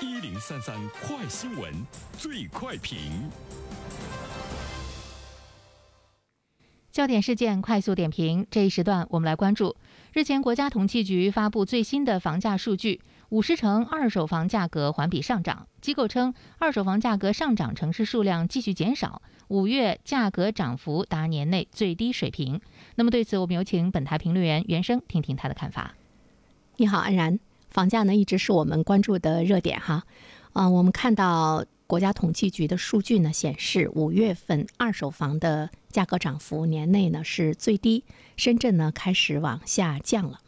一零三三快新闻，最快评。焦点事件快速点评，这一时段我们来关注。日前，国家统计局发布最新的房价数据，五十城二手房价格环比上涨。机构称，二手房价格上涨城市数量继续减少，五月价格涨幅达年内最低水平。那么，对此我们有请本台评论员袁生听听他的看法。你好，安然。房价呢一直是我们关注的热点哈。啊，我们看到。国家统计局的数据呢显示，五月份二手房的价格涨幅年内呢是最低，深圳呢开始往下降了。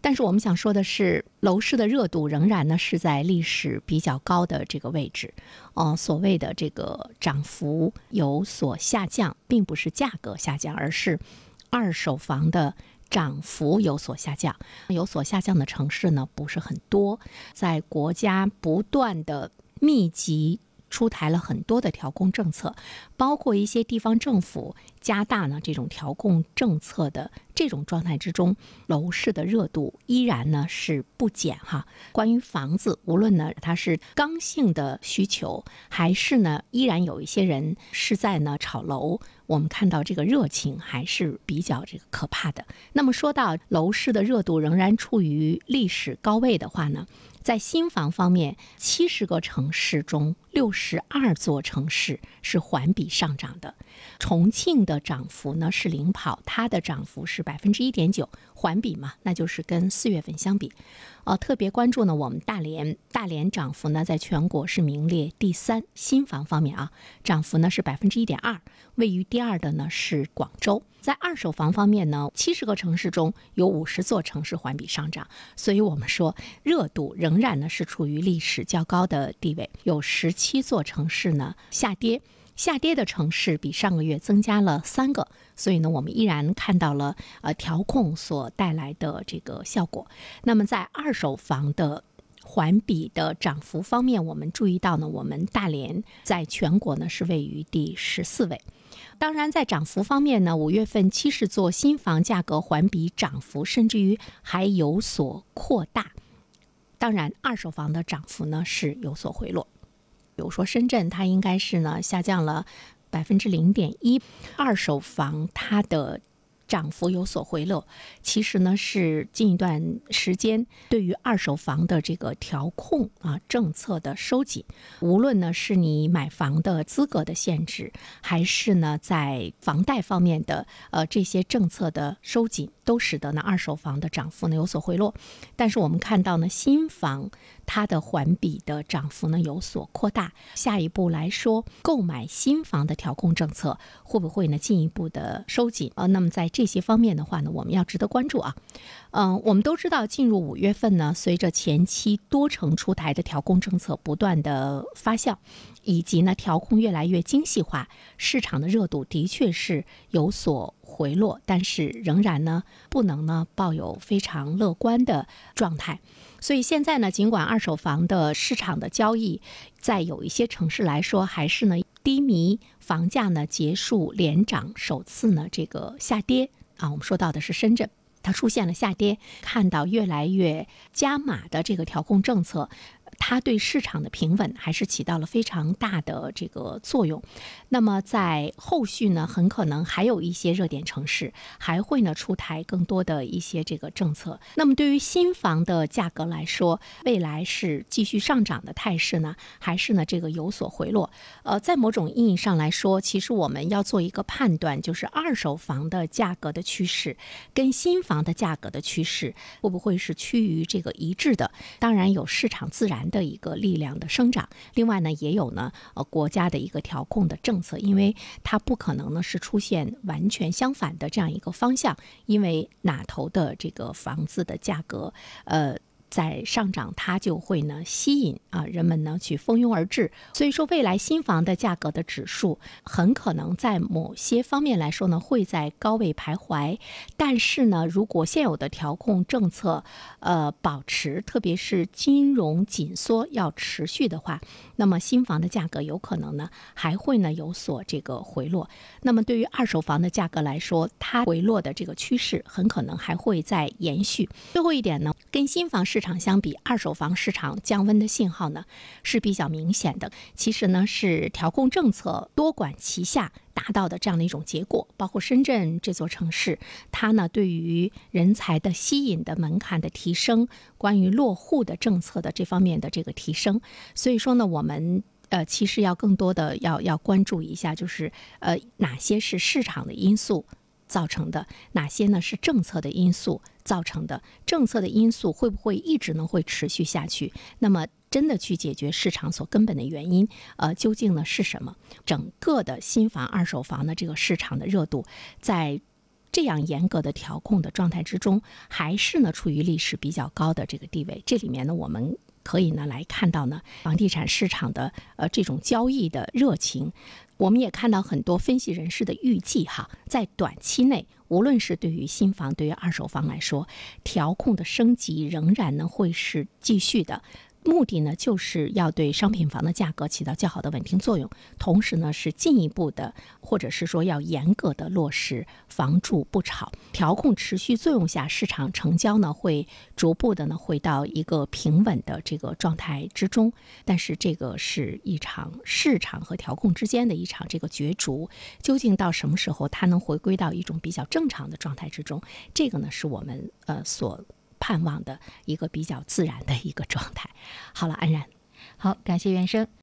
但是我们想说的是，楼市的热度仍然呢是在历史比较高的这个位置。哦，所谓的这个涨幅有所下降，并不是价格下降，而是二手房的涨幅有所下降。有所下降的城市呢不是很多，在国家不断的密集。出台了很多的调控政策，包括一些地方政府加大呢这种调控政策的这种状态之中，楼市的热度依然呢是不减哈。关于房子，无论呢它是刚性的需求，还是呢依然有一些人是在呢炒楼，我们看到这个热情还是比较这个可怕的。那么说到楼市的热度仍然处于历史高位的话呢？在新房方面，七十个城市中，六十二座城市是环比上涨的。重庆的涨幅呢是领跑，它的涨幅是百分之一点九，环比嘛，那就是跟四月份相比。呃，特别关注呢，我们大连，大连涨幅呢在全国是名列第三。新房方面啊，涨幅呢是百分之一点二，位于第二的呢是广州。在二手房方面呢，七十个城市中有五十座城市环比上涨，所以我们说热度仍仍然呢是处于历史较高的地位，有十七座城市呢下跌，下跌的城市比上个月增加了三个，所以呢我们依然看到了呃调控所带来的这个效果。那么在二手房的环比的涨幅方面，我们注意到呢，我们大连在全国呢是位于第十四位。当然，在涨幅方面呢，五月份七十座新房价格环比涨幅甚至于还有所扩大。当然，二手房的涨幅呢是有所回落。比如说深圳，它应该是呢下降了百分之零点一，二手房它的。涨幅有所回落，其实呢是近一段时间对于二手房的这个调控啊政策的收紧，无论呢是你买房的资格的限制，还是呢在房贷方面的呃这些政策的收紧，都使得呢二手房的涨幅呢有所回落。但是我们看到呢新房它的环比的涨幅呢有所扩大。下一步来说，购买新房的调控政策会不会呢进一步的收紧？呃，那么在这些方面的话呢，我们要值得关注啊。嗯，我们都知道，进入五月份呢，随着前期多城出台的调控政策不断的发酵，以及呢调控越来越精细化，市场的热度的确是有所回落，但是仍然呢不能呢抱有非常乐观的状态。所以现在呢，尽管二手房的市场的交易在有一些城市来说还是呢。低迷，房价呢结束连涨，首次呢这个下跌啊，我们说到的是深圳，它出现了下跌，看到越来越加码的这个调控政策。它对市场的平稳还是起到了非常大的这个作用。那么在后续呢，很可能还有一些热点城市还会呢出台更多的一些这个政策。那么对于新房的价格来说，未来是继续上涨的态势呢，还是呢这个有所回落？呃，在某种意义上来说，其实我们要做一个判断，就是二手房的价格的趋势跟新房的价格的趋势会不会是趋于这个一致的？当然有市场自然。的一个力量的生长，另外呢，也有呢，呃，国家的一个调控的政策，因为它不可能呢是出现完全相反的这样一个方向，因为哪头的这个房子的价格，呃。在上涨，它就会呢吸引啊人们呢去蜂拥而至。所以说，未来新房的价格的指数很可能在某些方面来说呢会在高位徘徊。但是呢，如果现有的调控政策呃保持，特别是金融紧缩要持续的话，那么新房的价格有可能呢还会呢有所这个回落。那么对于二手房的价格来说，它回落的这个趋势很可能还会再延续。最后一点呢，跟新房市场相比，二手房市场降温的信号呢是比较明显的。其实呢是调控政策多管齐下达到的这样的一种结果。包括深圳这座城市，它呢对于人才的吸引的门槛的提升，关于落户的政策的这方面的这个提升，所以说呢我们。呃，其实要更多的要要关注一下，就是呃哪些是市场的因素造成的，哪些呢是政策的因素造成的？政策的因素会不会一直呢会持续下去？那么真的去解决市场所根本的原因，呃，究竟呢是什么？整个的新房、二手房的这个市场的热度，在这样严格的调控的状态之中，还是呢处于历史比较高的这个地位。这里面呢，我们。可以呢来看到呢房地产市场的呃这种交易的热情，我们也看到很多分析人士的预计哈，在短期内，无论是对于新房对于二手房来说，调控的升级仍然呢会是继续的。目的呢，就是要对商品房的价格起到较好的稳定作用，同时呢，是进一步的，或者是说要严格的落实“房住不炒”调控持续作用下，市场成交呢会逐步的呢回到一个平稳的这个状态之中。但是这个是一场市场和调控之间的一场这个角逐，究竟到什么时候它能回归到一种比较正常的状态之中？这个呢，是我们呃所。盼望的一个比较自然的一个状态。好了，安然，好，感谢原生。